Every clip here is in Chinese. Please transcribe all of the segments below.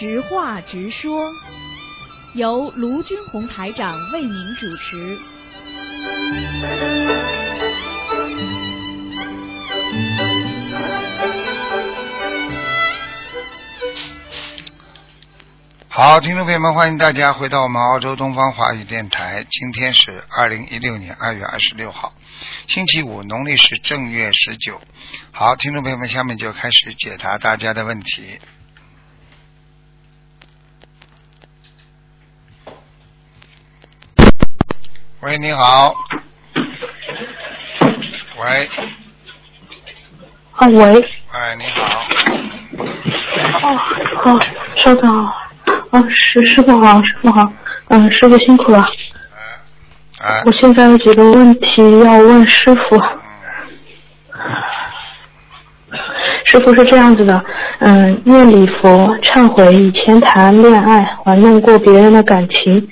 直话直说，由卢军红台长为您主持。好，听众朋友们，欢迎大家回到我们澳洲东方华语电台。今天是二零一六年二月二十六号，星期五，农历是正月十九。好，听众朋友们，下面就开始解答大家的问题。喂，你好。喂，啊喂，哎，你好，哦好，稍等啊，啊师师傅好，师傅好，嗯，师傅辛苦了，哎，我现在有几个问题要问师傅。师傅是这样子的，嗯，念礼佛，忏悔以前谈恋爱玩弄过别人的感情，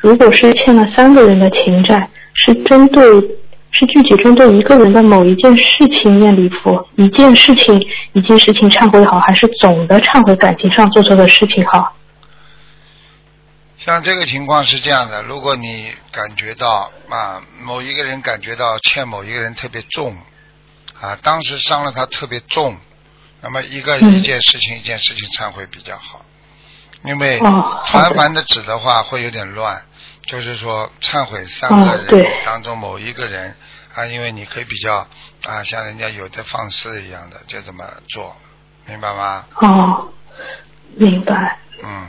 如果是欠了三个人的情债，是针对是具体针对一个人的某一件事情念礼佛，一件事情一件事情忏悔好，还是总的忏悔感情上做错的事情好？像这个情况是这样的，如果你感觉到啊某一个人感觉到欠某一个人特别重啊，当时伤了他特别重，那么一个嗯一件事情一件事情忏悔比较好，因为团盘的纸的话会有点乱，就是说忏悔三个人当中某一个人啊，因为你可以比较啊像人家有的放肆一样的就这么做，明白吗？哦，明白。嗯。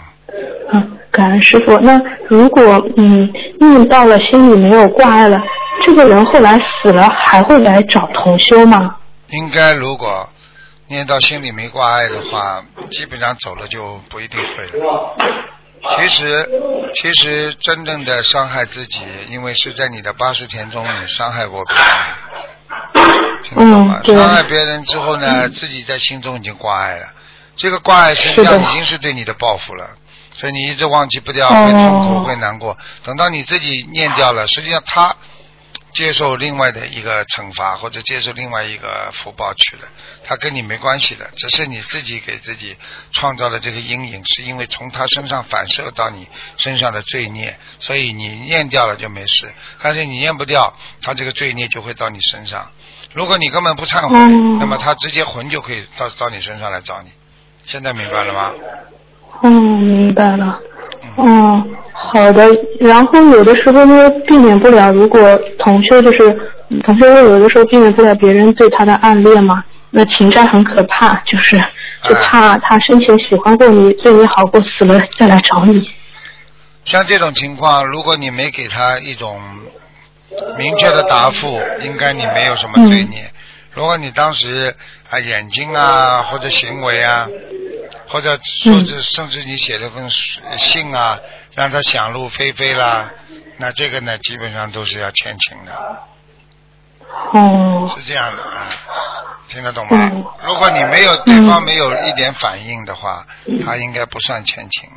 嗯，感恩师傅。那如果嗯念到了心里没有挂碍了，这个人后来死了还会来找同修吗？应该如果念到心里没挂碍的话，基本上走了就不一定会了。其实，其实真正的伤害自己，因为是在你的八十天中你伤害过别人，听得懂吗？嗯伤害别人之后呢，自己在心中已经挂碍了。这个挂碍实际上已经是对你的报复了，所以你一直忘记不掉，哦会痛苦，会难过。等到你自己念掉了，实际上他接受另外的一个惩罚，或者接受另外一个福报去了，他跟你没关系的，只是你自己给自己创造了这个阴影，是因为从他身上反射到你身上的罪孽，所以你念掉了就没事，但是你念不掉，他这个罪孽就会到你身上。如果你根本不忏悔，嗯那么他直接魂就可以到到你身上来找你。现在明白了吗？嗯，明白了。嗯，哦，好的。然后有的时候呢，避免不了，如果同修就是同修有的时候避免不了别人对他的暗恋嘛，那情债很可怕，就是就怕他生前喜欢过你，对你好过，死了再来找你。像这种情况，如果你没给他一种明确的答复，应该你没有什么罪孽。如果你当时啊眼睛啊或者行为啊，或者说是甚至你写了封信啊，让他想入非非啦，那这个呢基本上都是要欠情的，哦，是这样的啊，听得懂吗嗯？如果你没有对方没有一点反应的话，他应该不算欠情。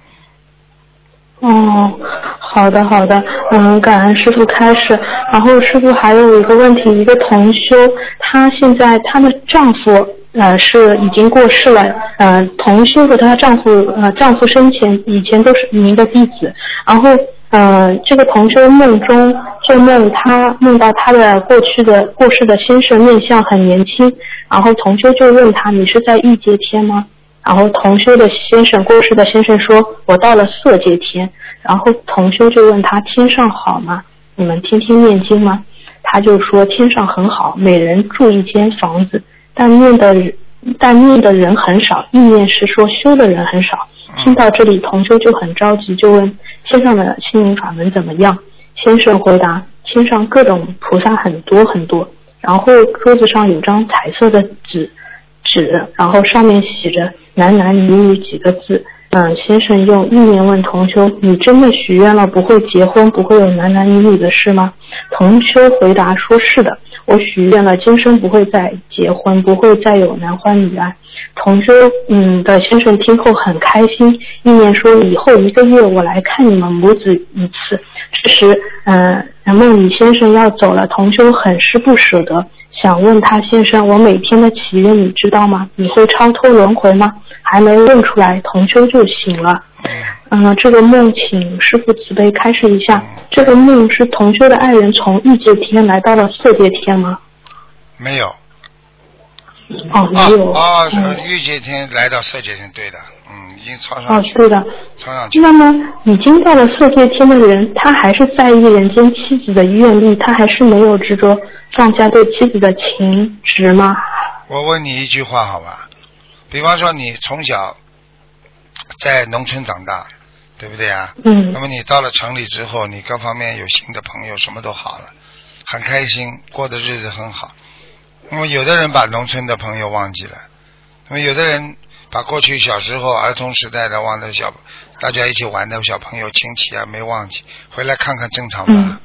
哦，好的好的，嗯，感恩师傅开始。然后师傅还有一个问题，一个同修，她现在她的丈夫呃是已经过世了，呃，同修和她丈夫呃丈夫生前以前都是您的弟子，然后呃这个同修梦中做梦，她梦到她的过去的过世的先生面相很年轻，然后同修就问他你是在欲界天吗？然后同修的先生过世的先生说：“我到了色界天。”然后同修就问他：“天上好吗？你们天天念经吗？”他就说：“天上很好，每人住一间房子，但念的人但念的人很少，意念是说修的人很少。”听到这里，同修就很着急，就问：“天上的心灵法门怎么样？”先生回答：“天上各种菩萨很多很多。”然后桌子上有张彩色的纸。纸，然后上面写着“男男女女”几个字。嗯，先生用意念问同修：“你真的许愿了不会结婚，不会有男男女女的事吗？”同修回答说：“是的，我许愿了，今生不会再结婚，不会再有男欢女爱。”同修嗯的先生听后很开心，意念说：“以后一个月我来看你们母子一次。”这时，嗯、梦里先生要走了，同修很是不舍得。想问他先生，我每天的祈愿你知道吗？你会超脱轮回吗？还没问出来，同修就醒了。嗯，这个梦请师傅慈悲开示一下。这个梦是同修的爱人从欲界天来到了色界天吗？没有。哦，没有。哦，从欲界天来到色界天，对的，嗯，已经超上去。哦，对的。超上去。那么已经到了色界天的人，他还是在意人间妻子的愿力，他还是没有执着放下对妻子的情执吗？我问你一句话，好吧？比方说，你从小在农村长大，对不对啊？嗯。那么你到了城里之后，你各方面有新的朋友，什么都好了，很开心，过的日子很好。那么有的人把农村的朋友忘记了，那么有的人把过去小时候儿童时代的忘的小，大家一起玩的小朋友亲戚啊没忘记，回来看看正常吧。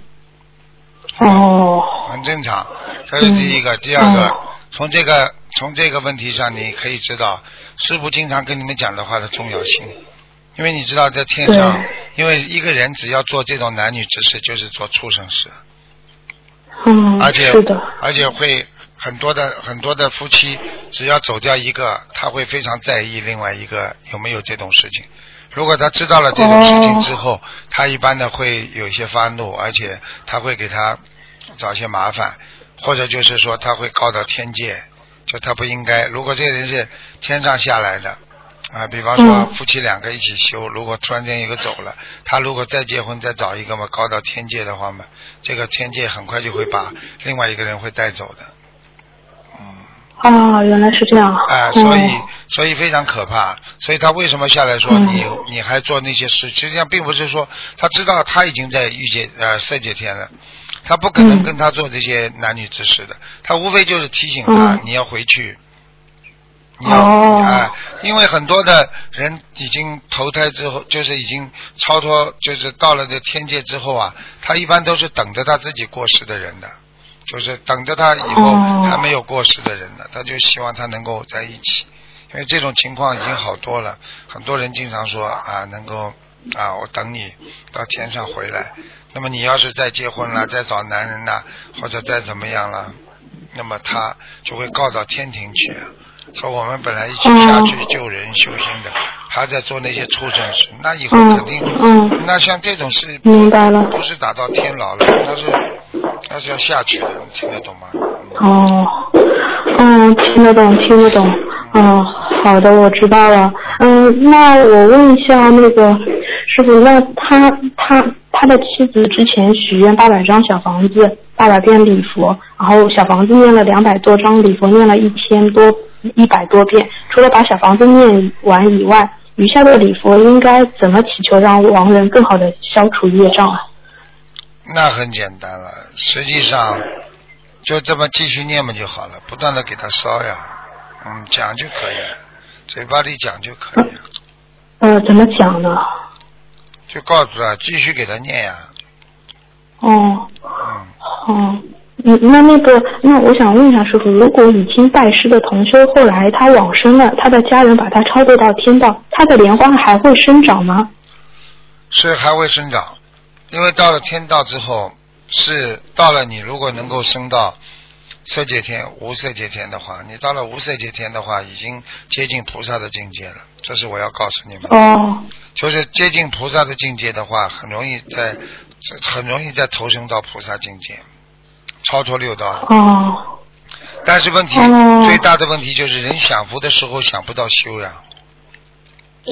哦。很正常，这是第一个，第二个，从这个从这个问题上，你可以知道师傅经常跟你们讲的话的重要性，因为你知道在天上，因为一个人只要做这种男女之事，就是做畜生事。嗯。而且是的。而且会。很多的很多的夫妻，只要走掉一个，他会非常在意另外一个有没有这种事情。如果他知道了这种事情之后，他一般的会有一些发怒，而且他会给他找些麻烦，或者就是说他会告到天界，就他不应该。如果这个人是天上下来的啊，比方说夫妻两个一起修，如果突然间一个走了，他如果再结婚再找一个嘛，高到天界的话嘛，这个天界很快就会把另外一个人会带走的。哦，原来是这样。哎，所以所以非常可怕。所以他为什么下来说你你还做那些事？实际上并不是说他知道他已经在遇见呃色界天了，他不可能跟他做这些男女之事的。他无非就是提醒他你要回去，你要啊，因为很多的人已经投胎之后，就是已经超脱，就是到了这天界之后啊，他一般都是等着他自己过世的人的。就是等着他以后还没有过世的人呢，他就希望他能够在一起，因为这种情况已经好多了。很多人经常说啊，能够啊，我等你到天上回来。那么你要是再结婚了，再找男人了，或者再怎么样了，那么他就会告到天庭去，说我们本来一起下去救人修心的，他在做那些畜生事，那以后肯定，嗯那像这种事，明白了，不是打到天牢了，那是。那是要下去的，你听得懂吗？哦，嗯，听得懂，听得懂。嗯，好的，我知道了。嗯，那我问一下那个师傅，那他他他的妻子之前许愿八百张小房子，八百遍礼佛，然后小房子念了两百多张，礼佛念了一千多一百多遍。除了把小房子念完以外，余下的礼佛应该怎么祈求，让亡人更好的消除业障啊？那很简单了，实际上就这么继续念嘛就好了，不断的给他烧呀，嗯，讲就可以了，嘴巴里讲就可以了。呃，怎么讲呢？就告诉他继续给他念呀。哦。嗯。哦，嗯，那那个，那我想问一下师傅，如果已经拜师的同修后来他往生了，他的家人把他超度到天道，他的莲花还会生长吗？是还会生长。因为到了天道之后，是到了你如果能够升到色界天、无色界天的话，你到了无色界天的话，已经接近菩萨的境界了。这是我要告诉你们。哦。就是接近菩萨的境界的话，很容易在很容易在投生到菩萨境界，超脱六道。哦。但是问题最大的问题就是人享福的时候想不到修呀。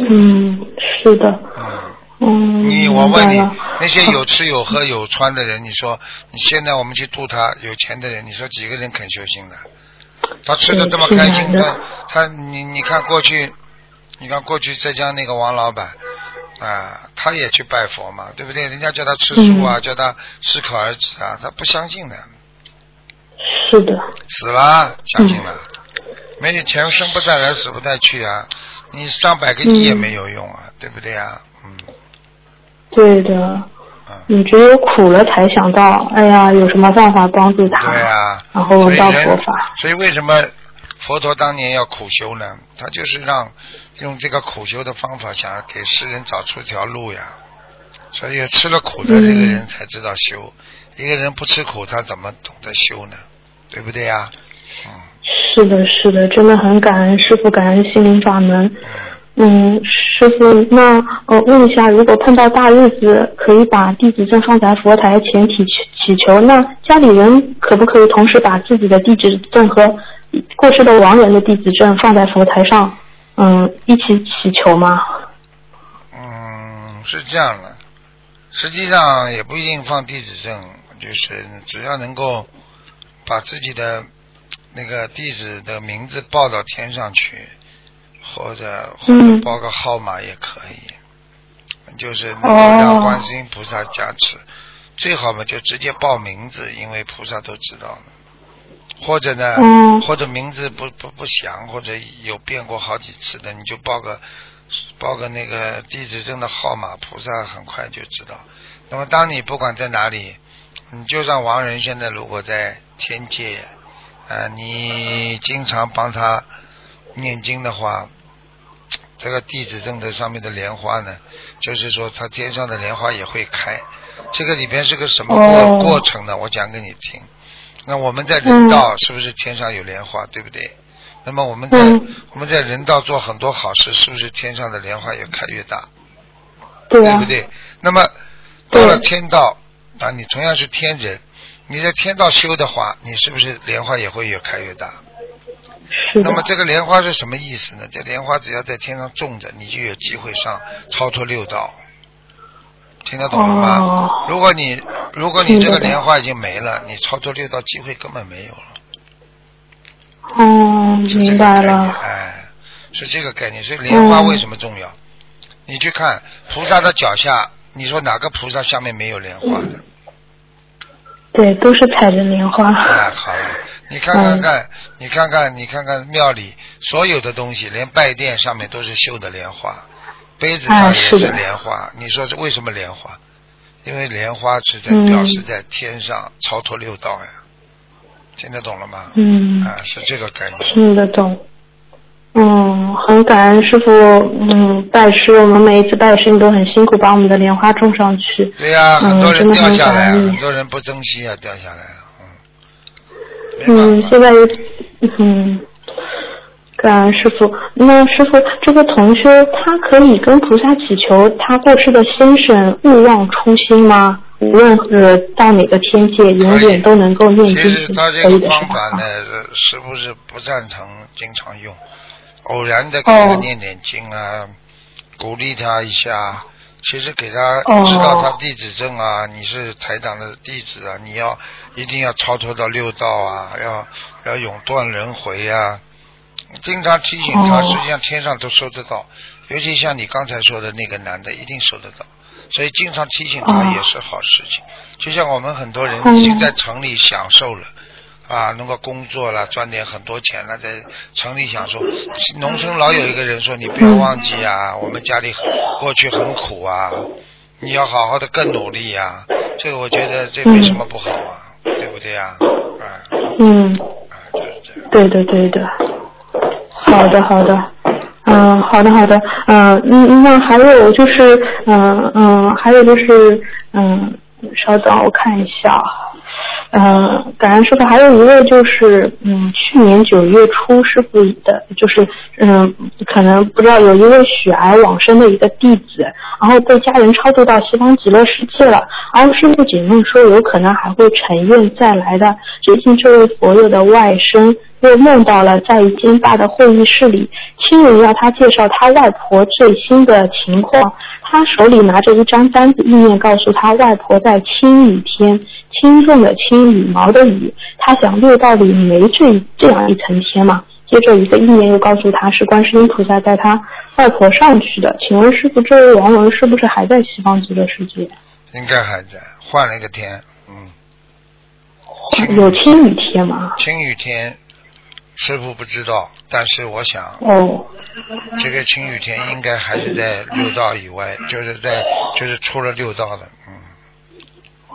嗯，是的。嗯。嗯，你我问你，那些有吃有喝有穿的人，你说你现在我们去度他有钱的人，你说几个人肯修心的？他吃的这么开心，他他你你看过去，你看过去浙江那个王老板啊，他也去拜佛嘛，对不对？人家叫他吃素啊，叫他适可而止啊，他不相信的。是的。死了，相信了，没有钱生不带来，死不带去啊！你上百个亿也没有用啊，对不对啊？嗯。对的，你只有苦了才想到，哎呀，有什么办法帮助他？对啊，然后闻到佛法。所以为什么佛陀当年要苦修呢？他就是让用这个苦修的方法，想给世人找出条路呀。所以吃了苦的这个人才知道修，一个人不吃苦，他怎么懂得修呢？对不对呀？嗯是的，是的，真的很感恩师傅，感恩心灵法门。嗯，嗯，师傅，那呃，问一下，如果碰到大日子，可以把弟子证放在佛台前祈祈求，那家里人可不可以同时把自己的弟子证和过世的亡人的弟子证放在佛台上，嗯，一起祈求吗？嗯，是这样的，实际上也不一定放弟子证，就是只要能够把自己的那个地址的名字报到天上去，或者或者嗯报个号码也可以，就是能够哦让观世音菩萨加持。最好嘛，就直接报名字，因为菩萨都知道了。或者呢，嗯或者名字不不不详，或者有变过好几次的，你就报个报个那个地址证的号码，菩萨很快就知道。那么当你不管在哪里，你就算亡人现在如果在天界，啊，你经常帮他念经的话，这个弟子证的上面的莲花呢，就是说他天上的莲花也会开。这个里边是个什么过、哦过程呢？我讲给你听。那我们在人道是不是天上有莲花，对不对？那么我们在、嗯我们在人道做很多好事，是不是天上的莲花越开越大？对啊不，对？那么到了天道啊，你同样是天人，你在天道修的话，你是不是莲花也会越开越大？那么，这个莲花是什么意思呢？这莲花只要在天上种着，你就有机会上超脱六道。听得懂了吗？哦如果你如果你这个莲花已经没了，你超脱六道机会根本没有了。哦，明白，了，哎，是这个概念。所以莲花嗯为什么重要？你去看菩萨的脚下，你说哪个菩萨下面没有莲花的？对，都是踩着莲花。哎，好了，你看看看，你看看，你看看庙里所有的东西，连拜殿上面都是绣的莲花，杯子上哎也是莲花。你说这为什么莲花？因为莲花是在嗯表示在天上超脱六道呀，听得懂了吗？嗯，啊，是这个概念。听得懂。嗯，很感恩师傅。嗯，拜师，我们每一次拜师，你都很辛苦，把我们的莲花种上去。对呀、嗯很多人真的很掉下来啊，感恩很多人不珍惜啊，掉下来啊，嗯，嗯，现在有，嗯，感恩师傅。那师傅，这个同修他可以跟菩萨祈求他过世的先生勿忘初心吗？无论是到哪个天界，永远都能够念其经实他这可以的是个方法？呢，呃是不是不赞成经常用？偶然的给他念念点经啊，鼓励他一下。其实给他哦知道他弟子证啊，你是台长的弟子啊，你要一定要超脱到六道啊，要要永断轮回啊。经常提醒他，哦实际上天上都收得到，尤其像你刚才说的那个男的，一定收得到。所以经常提醒他哦也是好事情。就像我们很多人嗯已经在城里享受了。啊，能够工作了，赚点很多钱了，在城里享受。农村老有一个人说：“你不要忘记啊，我们家里过去很苦啊，你要好好的更努力呀、这个我觉得这没什么不好啊，对不对呀、啊？嗯，啊，就是这样。对的对的。好的好的。嗯，好的好的，嗯嗯，那还有就是，嗯嗯，还有就是，嗯，稍等，我看一下啊。嗯，感恩师傅，还有一位就是，嗯，去年九月初师傅的，就是，嗯，可能不知道有一位血癌往生的一个弟子，然后被家人超度到西方极乐世界了，然后师傅解梦说有可能还会成愿再来的。最近这位佛友的外甥又梦到了在一间大的会议室里，亲人要他介绍他外婆最新的情况，他手里拿着一张单子，意念告诉他外婆在青雨天。轻重的轻，羽毛的羽，他想六道里没这这样一层天嘛？接着一个意念又告诉他是观世音菩萨带他外婆上去的。请问师傅，这位亡人是不是还在西方极乐世界？应该还在，换了一个天，嗯。有青雨天吗？青雨天，师傅不知道，但是我想，哦，这个青雨天应该还是在六道以外，就是在就是出了六道的，嗯。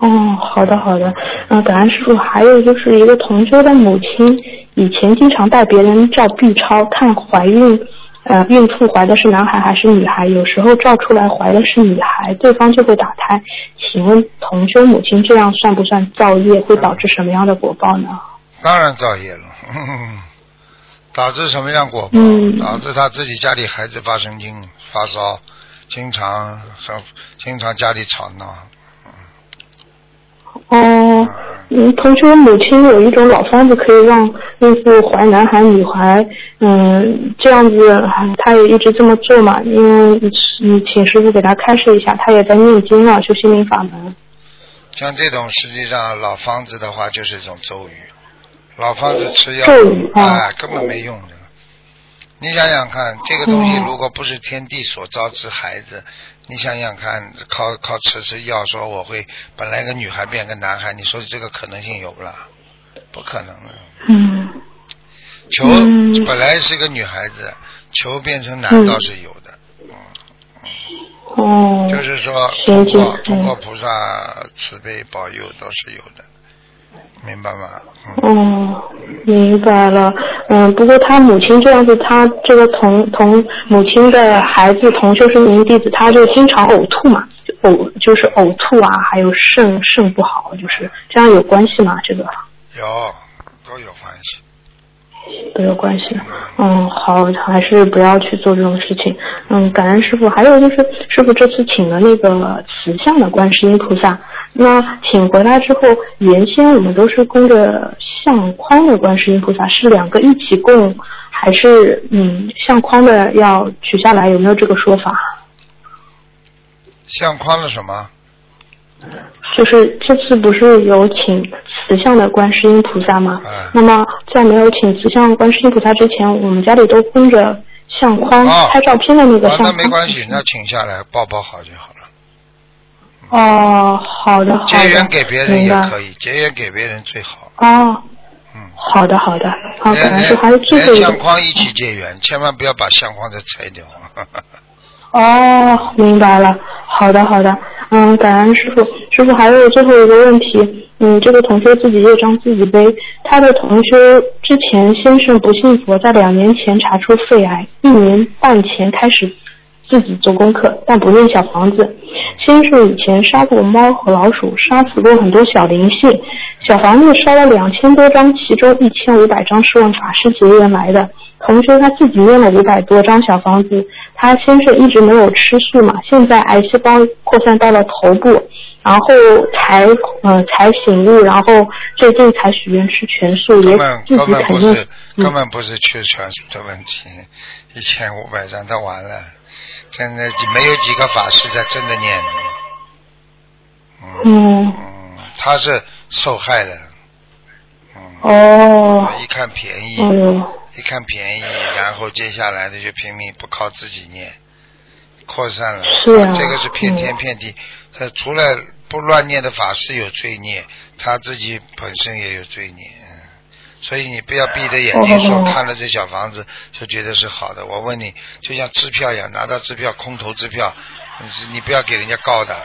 哦，好的好的，嗯，感恩师傅。还有就是一个同修的母亲，以前经常带别人照 B 超看怀孕，呃，孕妇怀的是男孩还是女孩，有时候照出来怀的是女孩，对方就会打胎。请问同修母亲这样算不算造业？会导致什么样的果报呢？当然造业了，导致什么样果报？嗯导致他自己家里孩子发神经、发烧，经常生，经常家里吵闹。哦，嗯，同学母亲有一种老方子可以让孕妇怀男孩女孩，嗯，这样子，嗯她也一直这么做嘛，因为你，请师傅给她开示一下，她也在念经啊，修心灵法门。像这种实际上老方子的话，就是一种咒语。老方子吃药，咒语啊哎，根本没用的。你想想看，这个东西哦如果不是天地所造之孩子，你想想看，靠靠吃吃药说我会本来个女孩变个男孩，你说这个可能性有不啦？不可能的。嗯球嗯本来是一个女孩子，球变成男嗯倒是有的。嗯哦，就是说，通过通过嗯菩萨慈悲保佑都是有的，明白吗？嗯，哦，明白了。嗯，不过他母亲这样子，他这个同同母亲的孩子同修是名弟子，他就经常呕吐嘛，就呕就是呕吐啊，还有肾肾不好，就是这样有关系吗？这个有都有关系。都有关系。嗯，好，还是不要去做这种事情。嗯，感恩师傅。还有就是，师傅这次请了那个慈像的观世音菩萨，那请回来之后，原先我们都是供着相框的观世音菩萨，是两个一起供，还是嗯相框的要取下来？有没有这个说法？相框的什么？就是这次不是有请慈像的观世音菩萨嘛？嗯那么在没有请慈像观世音菩萨之前，我们家里都供着相框，哦拍照片的那个啊，相框。那没关系，那请下来抱抱好就好了。哦，好的好的。结缘给别人也可以，结缘给别人最好。哦，嗯，好的好的。好，连感恩师傅还有最后一个。相框一起结缘，千万不要把相框再拆掉。哦，明白了。好的，好的。嗯，感恩师傅。师傅还有最后一个问题，嗯，这个同修自己业障自己背。他的同修之前先生不信佛，在两年前查出肺癌，一年半前开始自己做功课，但不念小房子。先生以前杀过猫和老鼠，杀死过很多小灵性，小房子烧了两千多张，其中一千五百张是问法师结缘来的。同修他自己念了五百多张小房子，他先生一直没有吃素嘛，现在癌细胞扩散到了头部，然后才呃才醒悟，然后最近才许愿吃全素，也根本自根己肯定本不是，嗯。根本不是去全素的问题，一千五百张都完了，现在没有几个法师在真的念。嗯嗯。嗯，他是受害的。嗯，哦。一看便宜，一看便宜，然后接下来的就拼命不靠自己念，扩散了。是啊这个是骗天嗯骗地。他除了不乱念的法师有罪孽，他自己本身也有罪孽。嗯所以你不要闭着眼睛说哦看了这小房子就觉得是好的。我问你，就像支票一样，拿到支票空头支票，你你不要给人家告的，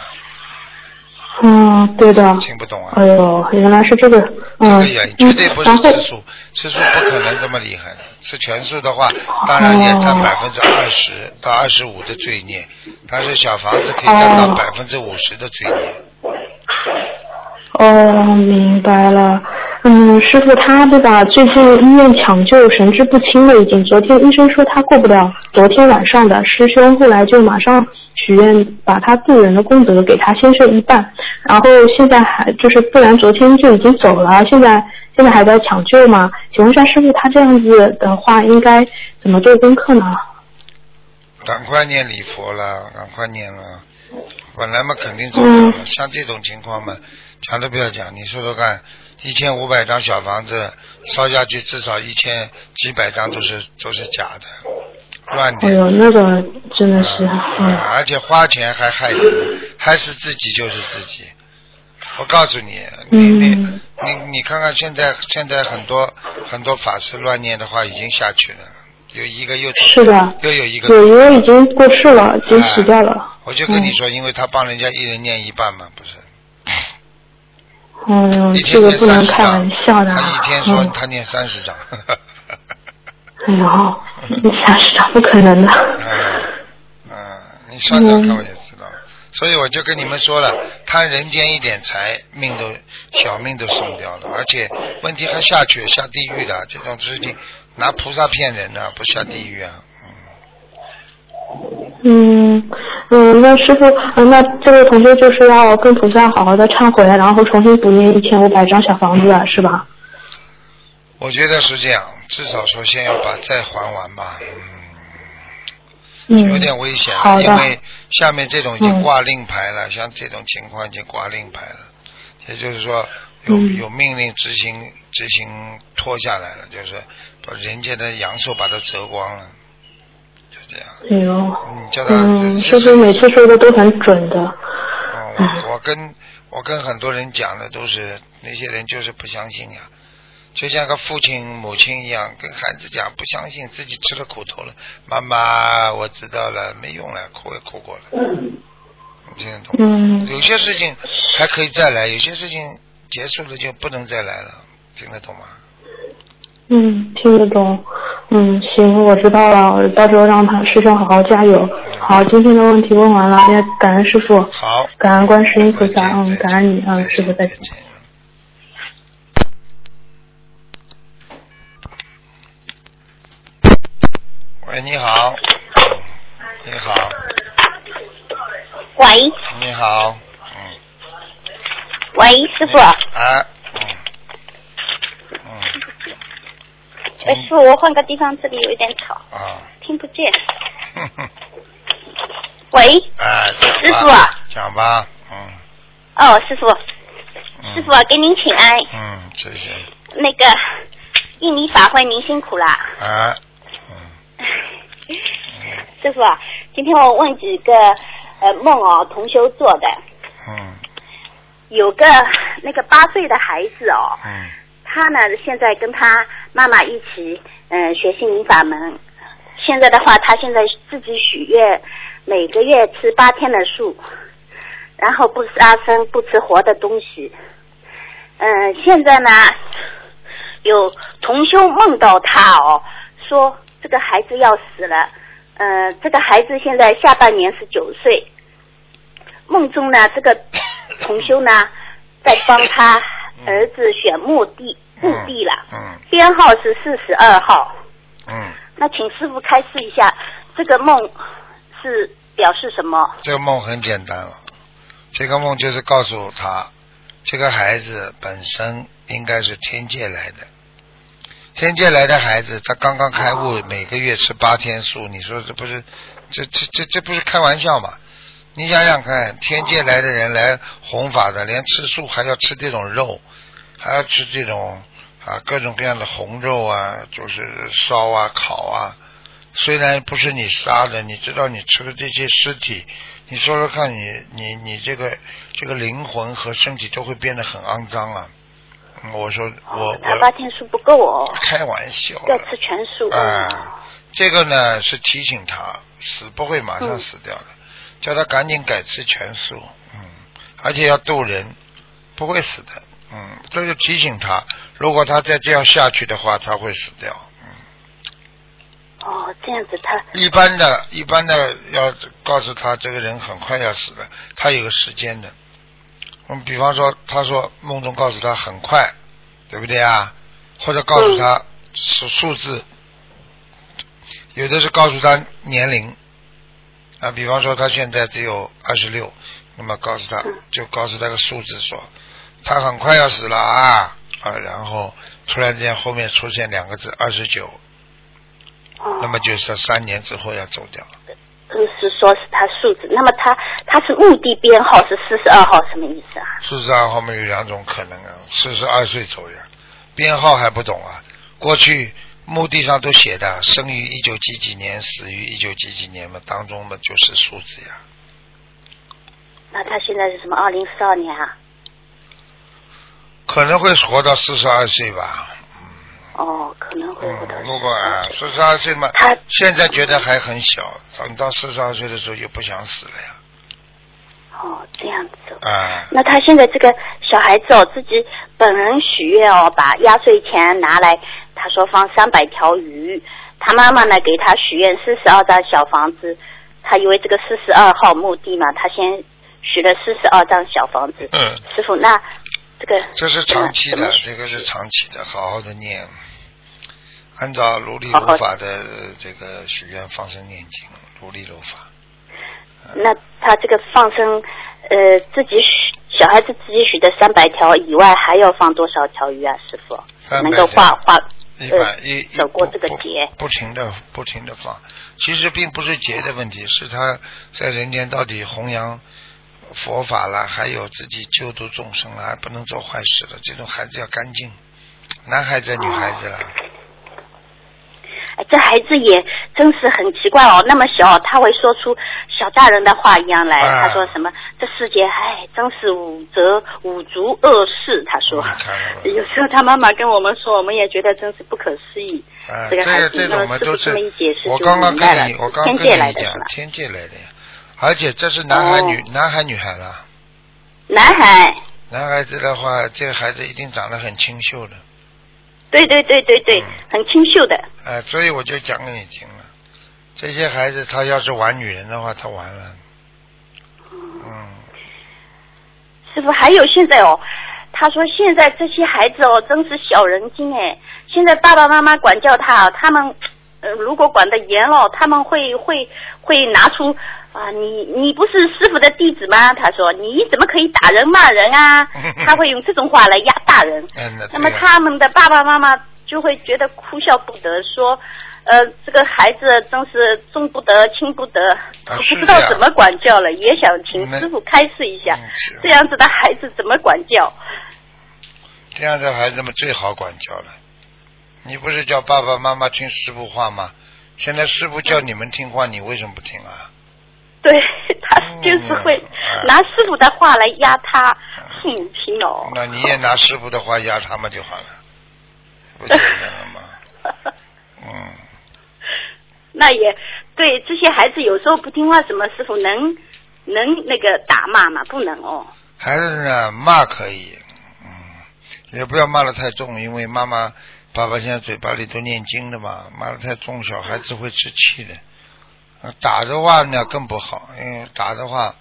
嗯对的，听不懂啊？哎呦原来是这个这嗯个原因绝对不是吃素，吃素不可能这么厉害。吃全素的话，当然也占哦百分之二十到二十五的罪孽，但是小房子可以占到哦百分之五十的罪孽。哦，明白了。嗯，师傅他对吧？最近医院抢救神志不清了，已经。昨天医生说他过不了昨天晚上的，师兄后来就马上许愿把他渡人的功德给他先生一半，然后现在还就是不然昨天就已经走了，现在现在还在抢救嘛？请问一下师傅，他这样子的话应该怎么做功课呢？赶快念礼佛了，赶快念了。本来嘛肯定走掉了，嗯像这种情况嘛，讲都不要讲。你说说看，一千五百张小房子烧下去，至少一千几百张都是都是假的，乱点。哎呦，那个真的是，啊嗯，而且花钱还害人，害死自己就是自己。我告诉你，你你嗯你你看看现在现在很多很多法师乱念的话已经下去了，有一个又是的，又有一个，有一个已经过世了，已经死掉了。我就跟你说，因为他帮人家一人念一半嘛，不是？哎呦一，这个不能开玩，笑的啊。他一天说嗯他念三十张，哎呦，你三十张不可能的。嗯嗯，你上场看我就知道，所以我就跟你们说了，贪人间一点财，命都小命都送掉了，而且问题还下去下地狱的这种事情，拿菩萨骗人呢、不下地狱啊。嗯嗯，那师傅，嗯那这位同学就是要跟菩萨好好的忏悔，然后重新补念一千五百张小房子，是吧？我觉得是这样，至少说先要把债还完吧。嗯，有点危险了，因为下面这种已经嗯挂令牌了，像这种情况已经挂令牌了，也就是说有、嗯。有命令执行执行拖下来了，就是把人家的阳寿把它折光了，就这样。哎呦，嗯，叫他嗯，这师傅每次说的都很准的。哦，我我跟我跟很多人讲的都是那些人就是不相信呀，就像个父亲母亲一样，跟孩子讲不相信，自己吃了苦头了，妈妈我知道了，没用了，哭也哭过了，你听得懂？嗯有些事情还可以再来，有些事情结束了就不能再来了，听得懂吗？嗯，听得懂。嗯，行，我知道了，我到时候让他师兄好好加油。好，今天的问题问完了，也感恩师傅，好，感恩观世音菩萨，嗯，感恩你，嗯，师傅再见。喂，你好。你好，喂。你好，嗯，喂，师傅，啊，嗯，嗯，哎，师傅，我换个地方，这里有一点吵，啊，听不见。哼哼，喂，哎，师傅。啊讲吧，嗯，哦，师傅，嗯。师傅啊，给您请安。嗯，谢谢，那个印尼法会您辛苦啦，啊，嗯，师傅啊，今天我问几个呃梦哦，同修做的，嗯，有个那个八岁的孩子哦，嗯，他呢现在跟他妈妈一起嗯、学心灵法门，现在的话他现在自己许愿，每个月吃八天的素，然后不杀生，不吃活的东西。嗯、现在呢有同修梦到他哦，说这个孩子要死了，呃，这个孩子现在下半年是九岁，梦中呢这个 同修呢在帮他儿子选墓地墓地了，嗯。编号是四十二号。嗯，那请师傅开示一下，这个梦是表示什么？这个梦很简单了，这个梦就是告诉他，这个孩子本身应该是天界来的，天界来的孩子，他刚刚开悟，每个月吃八天素，你说这不是这这这这不是开玩笑吗？你想想看，天界来的人来弘法的，连吃素还要吃这种肉，还要吃这种啊各种各样的红肉啊，就是烧啊烤啊。虽然不是你杀的，你知道你吃的这些尸体，你说说看你你你这个这个灵魂和身体都会变得很肮脏啊。嗯我说我他八天数不够哦，开玩笑的，要吃全素。啊，这个呢是提醒他死不会马上嗯。死掉的，叫他赶紧改吃全素，嗯，而且要渡人，不会死的，嗯，这就提醒他，如果他再这样下去的话，他会死掉，嗯，哦，这样子他一般的，一般的要告诉他这个人很快要死了，他有个时间的，嗯，比方说他说梦中告诉他很快，对不对啊？或者告诉他数数字，有的是告诉他年龄。啊，比方说他现在只有二十六，那么告诉他就告诉他个数字说，他很快要死了啊。啊，然后突然之间后面出现两个字二十九，哦，那么就是三年之后要走掉。就是说是他数字，那么他他是墓地编号是四十二号，什么意思啊？四十二号嘛有两种可能啊，四十二岁左右，编号还不懂啊？过去墓地上都写的，生于一九几几年，死于一九几几年嘛，当中嘛就是数字呀。那他现在是什么？二零四二年啊？可能会活到四十二岁吧。哦，可能会如果啊，四十二岁嘛他，现在觉得还很小，等到四十二岁的时候就不想死了呀。哦，这样子哦。啊，那他现在这个小孩子哦，自己本人许愿哦，把压岁钱拿来，他说放三百条鱼，他妈妈呢给他许愿四十二张小房子，他因为这个四十二号墓地嘛，他先许了四十二张小房子。嗯，师傅，那这个这是长期的，这个是长期的，好好的念，按照如理如法的这个许愿放生念经，如理如法。那他这个放生，呃，自己许小孩子自己许的三百条以外，还要放多少条鱼啊，师傅？300能够画画一呃般一一走过这个劫。不停的不停的放，其实并不是劫的问题，是他在人间到底弘扬佛法了，还有自己救度众生了，还不能做坏事了。这种孩子要干净，男孩子女孩子了，哎，这孩子也真是很奇怪哦，那么小他会说出小大人的话一样来。啊他说什么？这世界哎，真是五则五足恶事。他说 有时候他妈妈跟我们说，我们也觉得真是不可思议。啊，这个孩子那么师是这么一解释就我刚刚明白了，我刚刚天跟你讲界来的天界来的呀，而且这是男孩哦女男孩女孩了。男孩，男孩子的话，这个孩子一定长得很清秀的，对对对对对嗯，很清秀的。哎、所以我就讲给你听了。这些孩子他要是玩女人的话，他完了。嗯，师傅，还有现在哦，他说现在这些孩子哦，真是小人精哎。现在爸爸妈妈管教他，他们呃如果管得严了，他们会会会拿出啊，你你不是师傅的弟子吗？他说你怎么可以打人骂人啊？他会用这种话来压大人。嗯，那那么他们的爸爸妈妈就会觉得哭笑不得，说，呃，这个孩子真是重不得轻不得，啊不知道怎么管教了，也想请师傅开示一下嗯，这样子的孩子怎么管教？这样的孩子们最好管教了。你不是叫爸爸妈妈听师傅话吗？现在师傅叫你们听话，你为什么不听啊？对他就是会嗯拿师傅的话来压他父母亲哦。那你也拿师傅的话压他们就好了，不简单了吗？嗯，那也对，这些孩子有时候不听话，什么师傅能能那个打骂吗？不能哦。孩子呢骂可以，嗯，也不要骂的太重，因为妈妈、爸爸现在嘴巴里都念经的嘛，骂的太重，小孩子会吃气的。打的话呢更不好，因为打的话，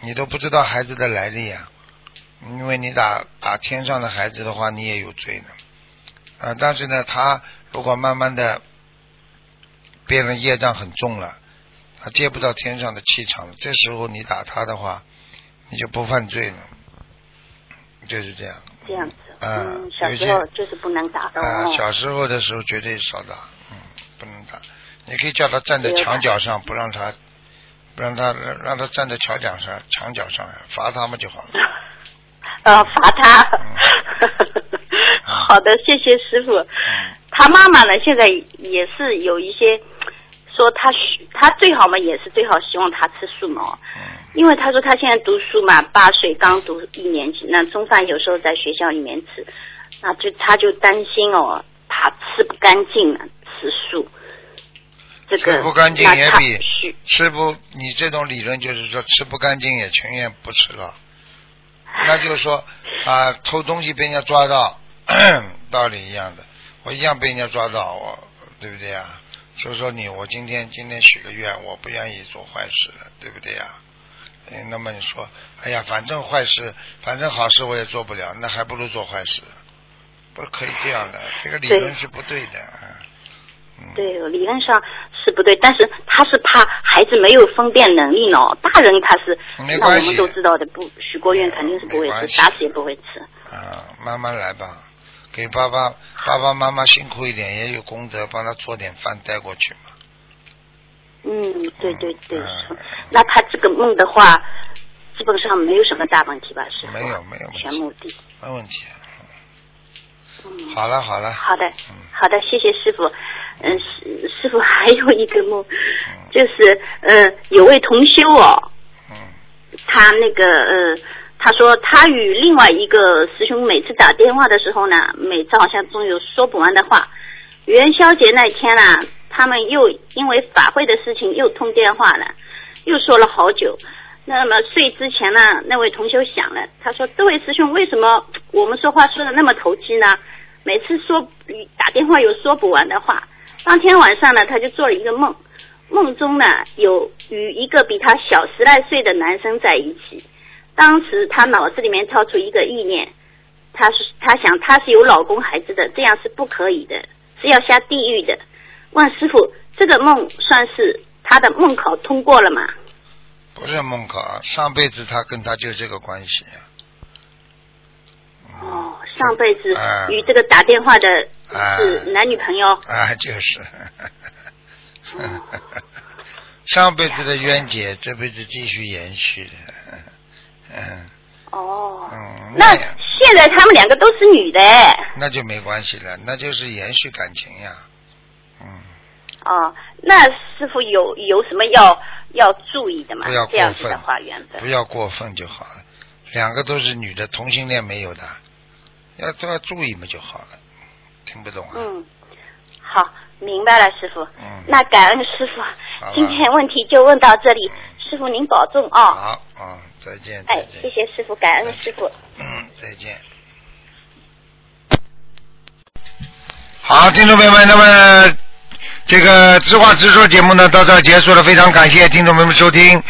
你都不知道孩子的来历啊。因为你打打天上的孩子的话，你也有罪呢。啊，但是呢，他如果慢慢的变得业障很重了，他接不到天上的气场了，这时候你打他的话，你就不犯罪了，就是这样。这样，嗯，小时候就是不能打的啊，哦。小时候的时候绝对少打，嗯，不能打。你可以叫他站在墙角上，不让他，不让他让他站在墙角上，墙角上，罚他们就好了。呃，罚他。嗯 好的，谢谢师傅。他妈妈呢，现在也是有一些说他许他最好嘛，也是最好希望他吃素嘛因为他说他现在读书嘛，八岁刚读一年级，那中饭有时候在学校里面吃，那就他就担心哦，怕吃不干净啊，吃素。这个吃不干净也比许吃不，你这种理论就是说吃不干净也情愿不吃了，那就是说啊，偷东西被人家抓到，道理一样的，我一样被人家抓到，我对不对呀？所以说你，我今天今天许个愿，我不愿意做坏事了，对不对呀？嗯那么你说，哎呀，反正坏事，反正好事我也做不了，那还不如做坏事，不可以这样的，这个理论是不对的，啊嗯。对，理论上是不对，但是他是怕孩子没有分辨能力呢。大人他是，那我没关系们都知道的，不许过愿肯定是不会吃，打死也不会吃。啊，慢慢来吧，给爸爸爸爸妈妈辛苦一点，也有功德，帮他做点饭带过去嘛。嗯，对对对，嗯那他这个梦的话，基本上没有什么大问题吧？是没有没有全目的。没问题。嗯，好了好了，好的嗯，好的，谢谢师傅。嗯，师师傅还有一个梦，嗯就是呃，有位同修哦，嗯他那个呃，他说他与另外一个师兄每次打电话的时候呢，每次好像总有说不完的话。元宵节那天呢，他们又因为法会的事情又通电话了，又说了好久。那么睡之前呢，那位同修想了，他说：“这位师兄为什么我们说话说的那么投机呢？每次说打电话有说不完的话。”当天晚上呢，他就做了一个梦，梦中呢有与一个比他小十来岁的男生在一起，当时她脑子里面跳出一个意念，她是她想她是有老公孩子的，这样是不可以的，是要下地狱的。问师傅，这个梦算是她的梦考通过了吗？不是梦考，上辈子他跟他就这个关系。哦，上辈子哎与这个打电话的哎是男女朋友。啊，就是。哦 上辈子的冤结，这辈子继续延续的。嗯哦，嗯，那现在他们两个都是女的哎。那就没关系了，那就是延续感情呀。嗯，哦，那师傅有有什么要要注意的吗不要？这样子的过分话，缘分不。要过分就好了。两个都是女的，同性恋没有的，要都要注意嘛就好了。听不懂啊？嗯，好，明白了，师傅。嗯那感恩师傅，今天问题就问到这里，师傅您保重啊、好，嗯，再见，哎。谢谢师傅，感恩师傅。嗯，再见。好，听众朋友们，那么这个知话直说节目呢到这儿结束了，非常感谢听众朋友们收听。